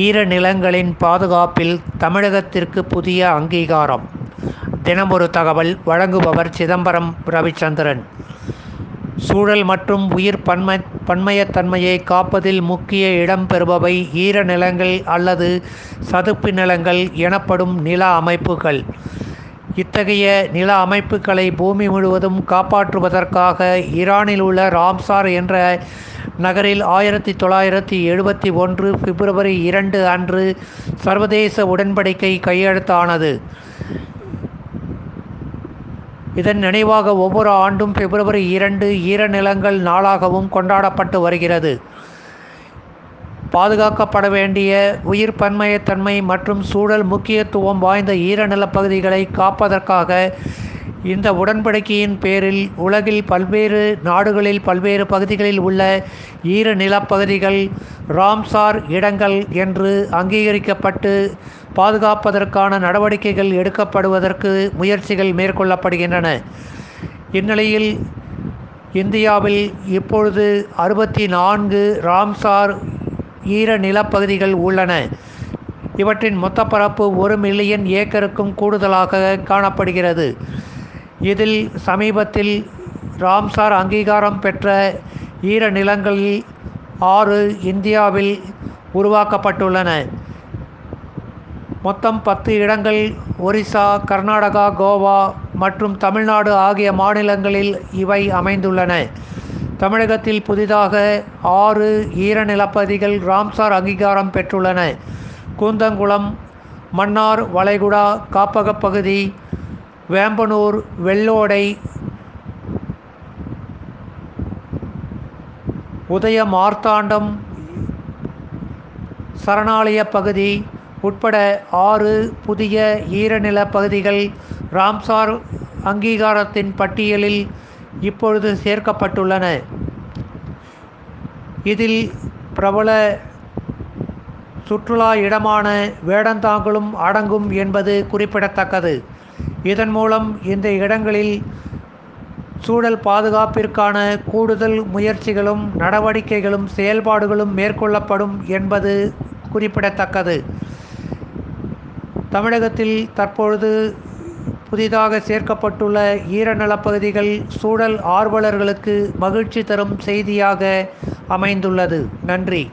ஈரநிலங்களின் பாதுகாப்பில் தமிழகத்திற்கு புதிய அங்கீகாரம். தினமொரு தகவல் வழங்குபவர் சிதம்பரம் ரவிச்சந்திரன். சூழல் மற்றும் உயிர் பன்மை பன்மையத்தன்மையை காப்பதில் முக்கிய இடம் பெறுபவை ஈரநிலங்கள் அல்லது சதுப்பு நிலங்கள் எனப்படும் நில அமைப்புகள். இத்தகைய நில அமைப்புகளை பூமி முழுவதும் காப்பாற்றுவதற்காக ஈரானில் உள்ள ராம்சார் என்ற நகரில் ஆயிரத்தி தொள்ளாயிரத்தி எழுபத்தி ஒன்று பிப்ரவரி இரண்டு அன்று சர்வதேச உடன்படிக்கை கையெழுத்தானது. இதன் நினைவாக ஒவ்வொரு ஆண்டும் பிப்ரவரி இரண்டு ஈரநிலங்கள் நாளாகவும் கொண்டாடப்பட்டு வருகிறது. பாதுகாக்கப்பட வேண்டிய உயிர் பன்மையத்தன்மை மற்றும் சூழல் முக்கியத்துவம் வாய்ந்த ஈரநிலப்பகுதிகளை காப்பதற்காக இந்த உடன்படிக்கையின் பேரில் உலகில் பல்வேறு நாடுகளில் பல்வேறு பகுதிகளில் உள்ள ஈர நிலப்பகுதிகள் ராம்சார் இடங்கள் என்று அங்கீகரிக்கப்பட்டு பாதுகாப்பதற்கான நடவடிக்கைகள் எடுக்கப்படுவதற்கு முயற்சிகள் மேற்கொள்ளப்படுகின்றன. இந்நிலையில் இந்தியாவில் இப்பொழுது அறுபத்தி நான்கு ராம்சார் ஈர நிலப்பகுதிகள் உள்ளன. இவற்றின் மொத்த பரப்பு ஒரு மில்லியன் ஏக்கருக்கும் கூடுதலாக காணப்படுகிறது. இதில் சமீபத்தில் ராம்சார் அங்கீகாரம் பெற்ற ஈர நிலங்களில் ஆறு இந்தியாவில் உருவாக்கப்பட்டுள்ளன. மொத்தம் பத்து இடங்கள் ஒரிசா கர்நாடகா கோவா மற்றும் தமிழ்நாடு ஆகிய மாநிலங்களில் இவை அமைந்துள்ளன. தமிழகத்தில் புதிதாக ஆறு ஈரநிலப்பகுதிகள் ராம்சார் அங்கீகாரம் பெற்றுள்ளன. கூந்தங்குளம் மன்னார் வளைகுடா காப்பகப் பகுதி வேம்பனூர் வெள்ளோடை உதய மார்த்தாண்டம் சரணாலய பகுதி உட்பட ஆறு புதிய ஈரநில பகுதிகள் ராம்சார் அங்கீகாரத்தின் பட்டியலில் இப்பொழுது சேர்க்கப்பட்டுள்ளன. இதில் பிரபல சுற்றுலா இடமான வேடந்தாங்கலும் அடங்கும் என்பது குறிப்பிடத்தக்கது. இதன் மூலம் இந்த இடங்களில் சூழல் பாதுகாப்பிற்கான கூடுதல் முயற்சிகளும் நடவடிக்கைகளும் செயல்பாடுகளும் மேற்கொள்ளப்படும் என்பது குறிப்பிடத்தக்கது. தமிழகத்தில் தற்பொழுது புதிதாக சேர்க்கப்பட்டுள்ள ஈரநிலப்பகுதிகள் சூழல் ஆர்வலர்களுக்கு மகிழ்ச்சி தரும் செய்தியாக அமைந்துள்ளது. நன்றி.